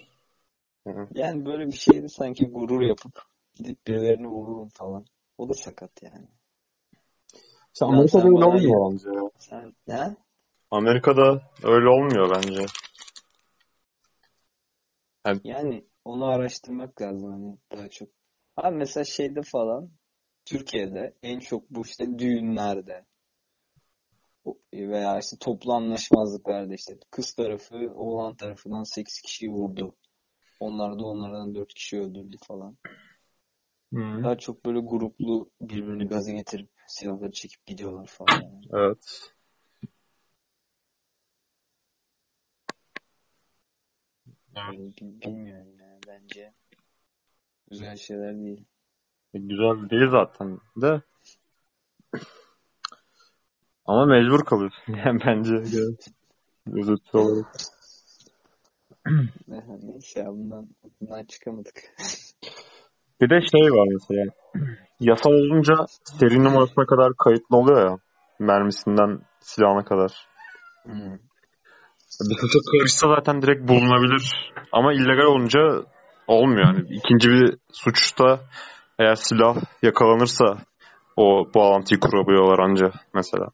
Yani böyle bir şeydi sanki gurur yapıp gidip birilerini vururum falan. O da sakat yani. Ya Amerika'da sen öyle olmuyor bence. ya. Sen ne? Amerika'da öyle olmuyor bence. Yani onu araştırmak lazım hani daha çok. Abi mesela şeyde falan Türkiye'de en çok bu işte düğünlerde veya işte toplu anlaşmazlıklarda işte kız tarafı oğlan tarafından 8 kişiyi vurdu. Onlar da onlardan 4 kişi öldürdü falan. Hı. Daha çok böyle gruplu birbirini gaza getirip silahları çekip gidiyorlar falan. yani. Evet. Yani bi- bilmiyorum bence güzel şeyler değil. E, Güzel değil zaten de. Ama mecbur kalıyorsun yani bence. Özeti olarak. Neyse bundan, bundan çıkamadık. Bir de şey var mesela. Yasal olunca seri numarasına kadar kayıtlı oluyor ya. Mermisinden silahına kadar. Hmm. Karışsa zaten direkt bulunabilir. Ama illegal olunca olmuyor yani. İkinci bir suçta eğer silah yakalanırsa o bağlantıyı kurabiliyorlar anca mesela.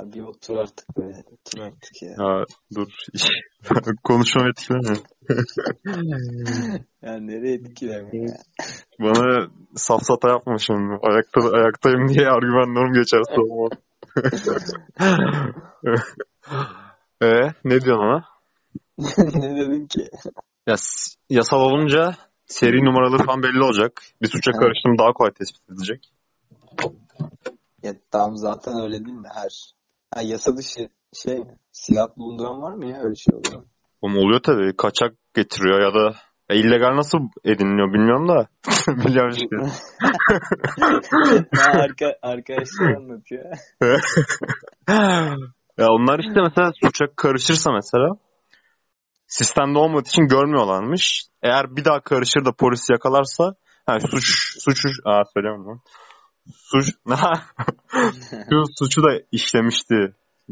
Abi otur artık be. Otur artık ya. Ya dur. Konuşmam etkilemiyor. Ya nereye etkilemiyor ya. Bana safsata yapma şimdi. Ayakta, ayaktayım diye argümanlarım geçerse olmaz. e, ne diyorsun ona? ne dedin ki? Ya, yasal olunca seri numaraları falan belli olacak. Bir suça karıştığını daha kolay tespit edilecek. Ya tamam zaten öyle değil mi her? Ha yasa dışı şey mi? Silah bulunduran var mı ya öyle şey oluyor. Oğlum oluyor tabii. Kaçak getiriyor ya da ya illegal nasıl ediniliyor bilmiyorum da. Biliyorum işte. Ha, arka, arkadaşlar anlatıyor. Ya onlar işte mesela suça karışırsa mesela sistemde olmadığı için görmüyorlarmış. Eğer bir daha karışır da polis yakalarsa ha, suç suçu aa söyleyemem lan. Suç şu suçu da işlemişti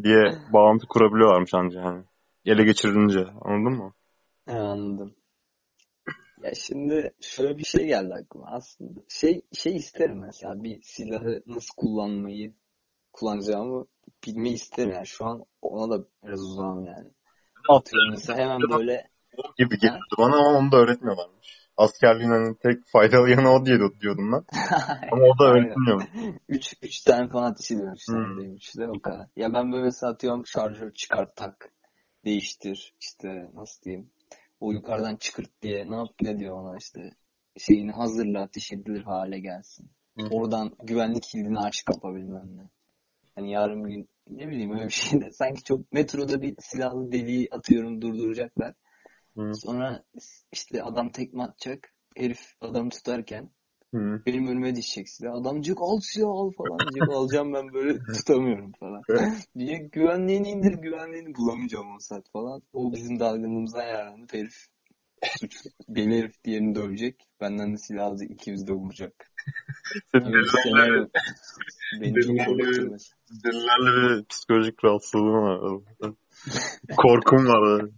diye bağlantı kurabiliyorlarmış anca yani. Ele geçirilince anladın mı? Anladım. Ya şimdi şöyle bir şey geldi aklıma aslında. Şey şey isterim mesela bir silahı nasıl kullanmayı kullanacağımı bilmeyi isterim yani. Şu an ona da biraz uzağım yani. Atıyorum mesela hemen böyle gibi geldi bana ama onu da öğretmiyorlarmış. Askerliğin hani tek faydalı yanı o diye diyordum ben. Ama o da öğretilmiyor. Üç, üç tane falan ateş ediyormuş Hmm. hmm. üçte o kadar. Ya ben böyle mesela atıyorum şarjör çıkart tak değiştir işte nasıl diyeyim o yukarıdan çıkırt diye ne yap ne diyor ona işte şeyini hazırla ateş edilir hale gelsin. Hı. Oradan güvenlik kilidini aç kapa bilmem ne. Hani yarın gün ne bileyim öyle bir şey de sanki çok metroda bir silahlı deliği atıyorum durduracaklar. Hı. Sonra işte adam tekme atacak. Herif adamı tutarken Hı. benim önüme düşecek silah. Adam diyecek al silah al falan diyecek. Alacağım ben böyle tutamıyorum falan. Diyecek güvenliğini indir güvenliğini bulamayacağım o saat falan. O bizim dalgınlığımıza yararlanıp herif suçlu. Beni herif diğerini dövecek. Benden de silah alacak. ikimiz de vuracak. Senin Öyle bir psikolojik rahatsızlığım var. Korkum var.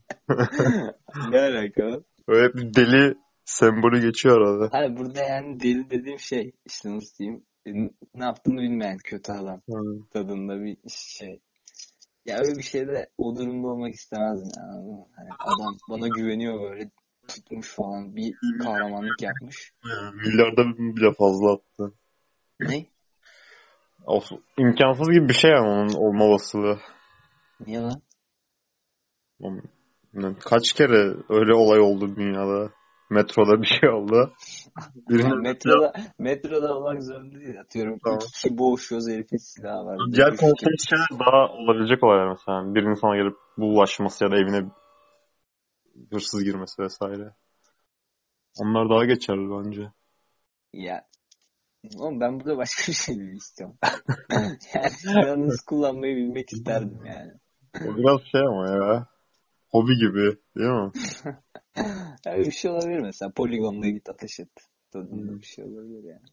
Ne alaka? Öyle bir deli sembolü geçiyor arada. Hayır burada yani deli dediğim şey işte nasıl diyeyim ne yaptığını bilmeyen kötü adam tadında bir şey. Ya öyle bir şeyde o durumda olmak istemezdim ya. anladın mı? Hani adam bana güveniyor böyle tutmuş falan bir kahramanlık yapmış. Milyarda bile fazla attı. Ne? Of, imkansız gibi bir şey yani onun olma olasılığı. Niye lan? Kaç kere öyle olay oldu dünyada? Metroda bir şey oldu. Birinin metroda, metroda olmak zorunda değil. Atıyorum Tamam. iki kişi boğuşuyoruz herifin silahı var. Diğer konuştuğumuz şeyler daha olabilecek olaylar mesela. Birinin sana gelip bulaşması ya da evine hırsız girmesi vesaire. Onlar daha geçerli bence. Ya oğlum ben burada başka bir şey istiyorum. yani kullanmayı bilmek isterdim yani. O biraz şey ama ya. Hobi gibi değil mi? Öyle bir şey olabilir mesela. Poligonda git ateş et. Tadında Hmm. bir şey olabilir yani.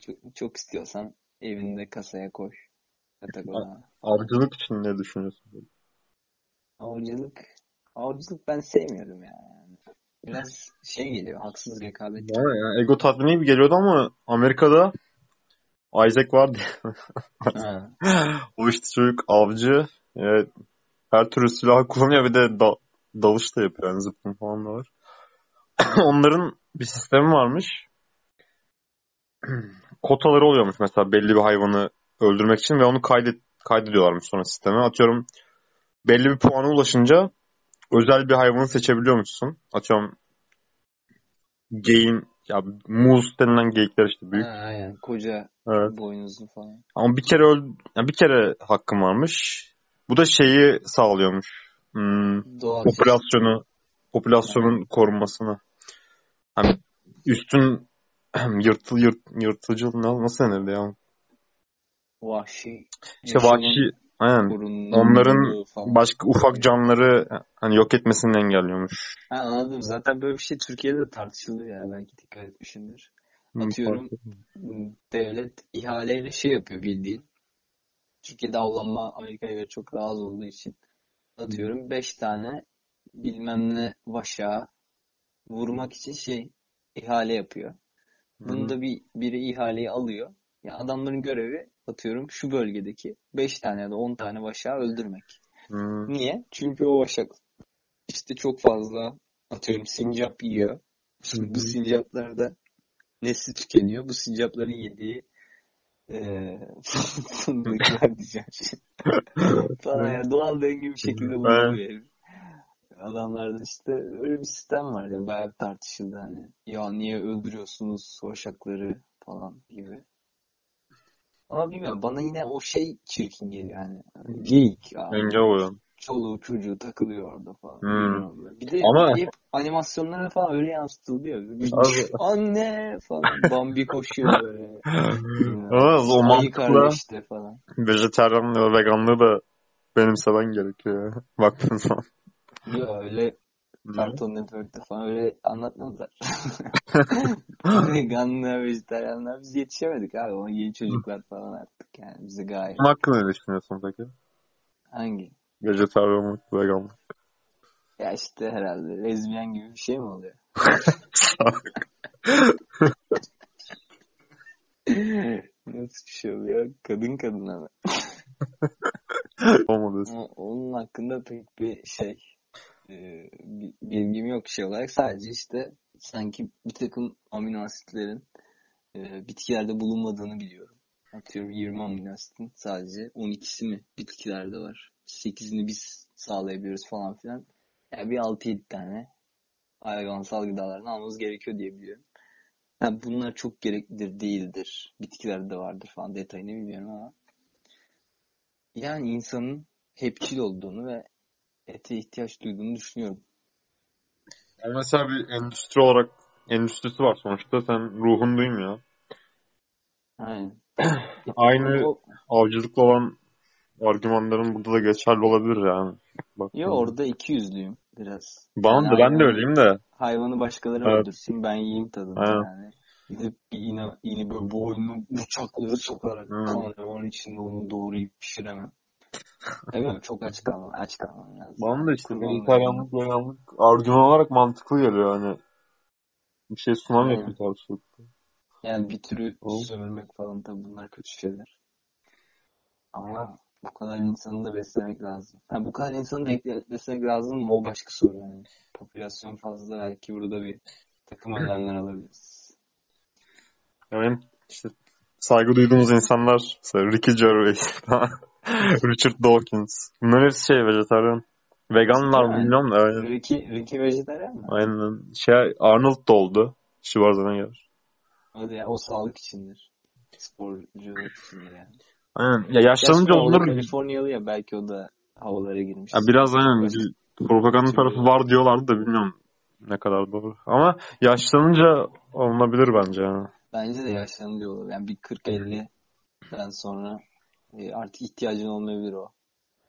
Çok, çok istiyorsan evinde kasaya koy. Yatak. Avcılık için ne düşünüyorsun? Avcılık. Avcılık ben sevmiyorum ya. Yani. Biraz şey geliyor. Haksız rekabet. Bana ya ego tatmini gibi geliyordu ama Amerika'da Isaac vardı. O işte çocuk avcı. Evet, her türlü silahı kullanıyor bir de da, dalış da yapıyor. Yani zıplım falan da var. Onların bir sistemi varmış. Kotaları oluyormuş mesela belli bir hayvanı öldürmek için ve onu kaydet kaydediyorlarmış sonra sisteme. Atıyorum belli bir puana ulaşınca özel bir hayvanı seçebiliyormuşsun. Atıyorum geyin ya muz denilen geyikler işte büyük. Ha, aynen. Koca Evet. boynuzlu falan. Ama bir kere öl yani bir kere hakkım varmış. Bu da şeyi sağlıyormuş. Hmm, Doğal. popülasyonu popülasyonun korunmasını. Hani üstün yırtıl yırt, yırtıcı na- nasıl denirdi ya? Vahşi. İşte vahşi aynen onların falan. başka ufak canlıları hani yok etmesini engelliyormuş. Ha, anladım. Zaten böyle bir şey Türkiye'de de tartışılır ya. Belki dikkat etmişsindir. Hmm, Atıyorum. Devlet ihaleyle şey yapıyor bildiğin. Türkiye'de avlanma Amerika'ya göre çok daha az olduğu için. Atıyorum 5 tane bilmem ne vaşağı vurmak için şey ihale yapıyor. Bunda bir biri ihaleyi alıyor. Ya adamların görevi atıyorum şu bölgedeki 5 tane ya da 10 tane vaşağı öldürmek. Hmm, Niye? Çünkü o vaşak işte çok fazla atıyorum sincap yiyor. Şimdi bu hı. sincaplarda nesli tükeniyor. Bu sincapların yediği eee fındıklar diyeceğim şimdi. Falan yani doğal döngü bir şekilde bulunuyor. Adamlarda işte öyle bir sistem var ya bayağı tartışıldı hani. Ya niye öldürüyorsunuz vaşakları falan gibi. Ama bilmiyorum bana yine o şey çirkin geliyor hani. Geyik abi. engel oluyor. Çoluğu çocuğu takılıyor orada falan. Hmm. Bir de Ama- hep animasyonlara falan öyle yansıtılıyor. Anne falan. Bambi koşuyor böyle. Ama o mantıkla falan. vejetaryenliği ve veganlığı da benimsemen gerekiyor. Baktığın zaman. Yok öyle? Cartoon Network'te falan öyle anlatmadılar. Veganlar, vejetaryenler biz yetişemedik abi. O yeni çocuklar falan artık yani bize gayet. Bunun hakkında ne düşünüyorsun peki? Hangi? Vejetaryenlik, veganlık. Ya işte herhalde lezbiyen gibi bir şey mi oluyor? Nasıl bir şey oluyor? Kadın kadına mı? Olmadı. Onun hakkında pek bir şey e, bi- bilgim yok şey olarak. Sadece işte sanki bir takım amino asitlerin e, bitkilerde bulunmadığını biliyorum. Atıyorum 20 amino asitin sadece 12'si mi bitkilerde var. 8'ini biz sağlayabiliyoruz falan filan. Yani bir 6-7 tane hayvansal gıdalardan almamız gerekiyor diye biliyorum. Ha, bunlar çok gereklidir değildir. Bitkilerde vardır falan detayını bilmiyorum ama. Yani insanın hepçil olduğunu ve ete ihtiyaç duyduğunu düşünüyorum. Yani mesela bir endüstri olarak endüstrisi var sonuçta. Sen ruhun duymuyor. Aynen. Aynı O, avcılıkla olan argümanların burada da geçerli olabilir yani. Bak, yo orada iki yüzlüyüm biraz. Bana da Yani ben de öyleyim de. Hayvanı başkaları Evet. öldürsün ben yiyeyim tadını Aynen. yani. Gidip yine, yine böyle boynunu bıçakları sokarak Hı. kanın içinde onu doğrayıp pişiremem. Mi? Çok aç kalmam. Aç kalmam lazım. Bana da işte vejetaryenlik, veganlık argüman olarak mantıklı geliyor hani. Bir şey sunamıyorsun Aynen. karşılıklı. Yani bir türü Oğlum. sömürmek falan tabii bunlar kötü şeyler. Ama bu kadar insanı da beslemek lazım. Ha, bu kadar insanı bekle- beslemek lazım mı? O başka soru yani. Popülasyon fazla belki burada bir takım önlemler alabiliriz. Ya benim işte saygı duyduğumuz insanlar mesela Ricky Gervais, Richard Dawkins. Bunlar hepsi şey vejetaryen. Veganlar mı bilmiyorum da. Aynen. Ricky, Ricky vejetaryen mi? Aynen. Şey Arnold da oldu. Schwarzenegger. Hadi ya, o sağlık içindir. Sporculuk içindir yani. Aynen. Ya yaşlanınca Gerçi o onlar Kaliforniyalı ya belki o da havalara girmiş. ya biraz aynen bir propaganda tarafı var diyorlardı da bilmiyorum ne kadar doğru. Ama yaşlanınca olunabilir bence yani. Bence de yaşlanınca olur. Yani bir 40-50'den sonra e, artık ihtiyacın olmayabilir o.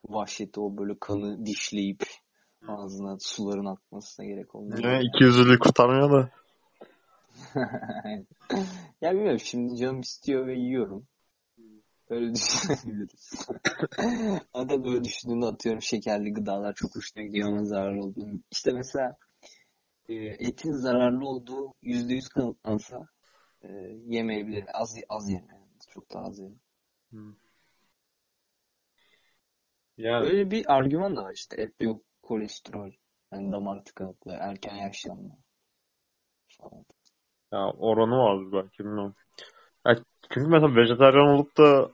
Vahşeti o böyle kanı dişleyip ağzına suların akmasına gerek olmuyor. Yine 200'lüğü kurtarmıyor da. ya bilmiyorum şimdi canım istiyor ve yiyorum. Öyle düşünebiliriz. Hatta böyle düşündüğünde atıyorum şekerli gıdalar çok hoşuna gidiyor ama zararlı olduğunu. İşte mesela e, etin zararlı olduğu yüzde yüz kanıtlansa e, yemeyebilir. Az, az yeme. Çok daha az yeme. Yani Öyle bir argüman da var işte. Et yok kolesterol. Yani damar tıkanıklığı, erken yaşlanma falan. ya oranı vardır belki bilmiyorum. Ya çünkü mesela vejetaryen olup da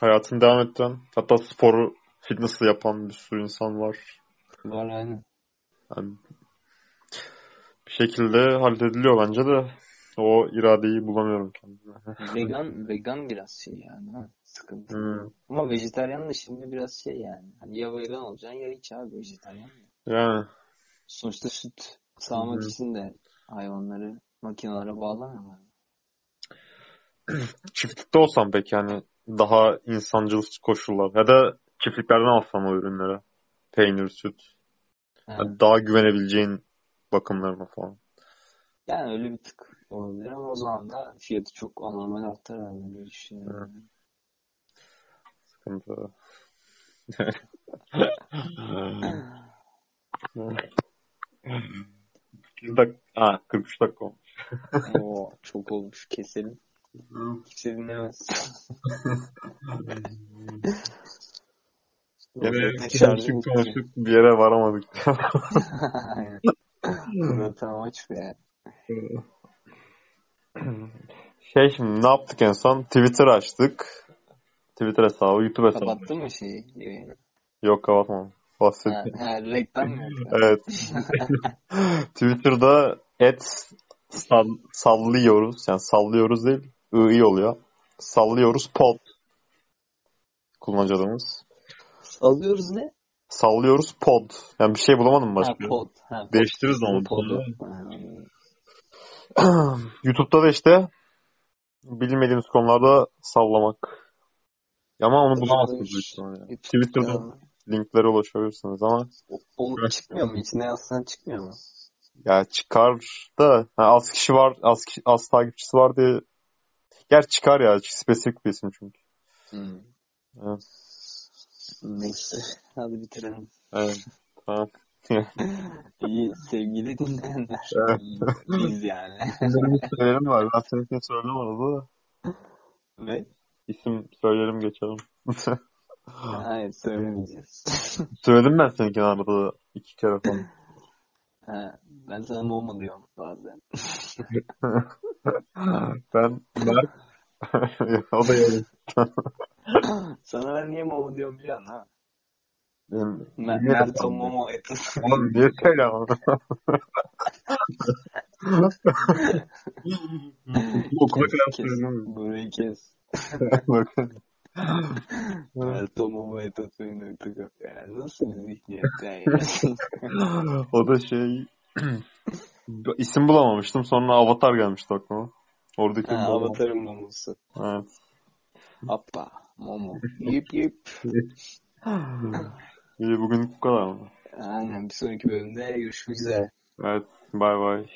hayatını devam ettiren hatta sporu fitness'ı yapan bir sürü insan var. Var aynen. Yani bir şekilde hallediliyor bence de o iradeyi bulamıyorum kendime. Vegan, vegan biraz şey yani. Ha? Sıkıntı. Hmm. Ama vejetaryen de şimdi biraz şey yani. Hani ya vegan olacaksın ya hiç abi vejetaryen. Yani Sonuçta süt sağmak hı. için de hayvanları makinelere bağlamıyorlar. çiftlikte olsam peki yani daha insancıl koşullar ya da çiftliklerden alsam o ürünleri. Peynir, süt. Yani, daha güvenebileceğin bakımlarına falan. yani öyle bir tık olabilir ama o zaman da fiyatı çok anormal artar herhalde diye düşünüyorum. Sıkıntı. Dak ha, 43 dakika olmuş. Oo, çok olmuş. Keselim. Kimse dinlemez. Yine şarjım konuşup bir yere varamadık. Zaten amaç bu yani. Şey şimdi ne yaptık en son? Twitter açtık. Twitter hesabı, YouTube hesabı. Kapattın mı şeyi? yayını? Yok kapatmadım. Ha, Bahsettim. ha, reklam mı? Evet. Twitter'da et sall- sallıyoruz. Yani sallıyoruz değil. I oluyor. Sallıyoruz pod. Kullanıcı adımız. Alıyoruz ne? Sallıyoruz pod. Yani bir şey bulamadım Ha, başka. pod. Ha, pod. Değiştiririz onu. Podu. Ha, YouTube'da da işte bilmediğimiz konularda sallamak. Ama onu bulamazsınız büyük ihtimalle. Twitter'da linklere ulaşabilirsiniz ama O, o çıkmıyor mu? İçine yazsan çıkmıyor mu? ya çıkar da ha, az kişi var, az kişi, az takipçisi var diye Gerçi çıkar ya. Spesifik bir isim çünkü. Hmm. Evet. Neyse. Hadi bitirelim. Evet. Tamam. İyi sevgili dinleyenler. Evet. Biz yani. Benim söylerim var. Ben seninkini söylemem arada da. Ve İsim söyleyelim geçelim. hayır söylemeyeceğiz. Söyledim ben seninkini arada da iki kere falan. ha, ben sana Momo diyorum bazen. ben Berk. o da yani. sana ben niye Momo diyorum biliyorsun ha? Benim, Mer Merto Momo Eto. Oğlum niye söyle kes, söyledim. burayı kes. Bakın. Tomomoetatsuyu.com yani nasıl bir zihniyetten ya? O da şey isim bulamamıştım. Sonra Avatar gelmişti aklıma. Oradaki Ha. Avatar'ın momosu. Evet. Appa, momo. Yip yip. İyi bugün bu kadar mı? Aynen bir sonraki bölümde görüşmek üzere. Evet. Bay bay.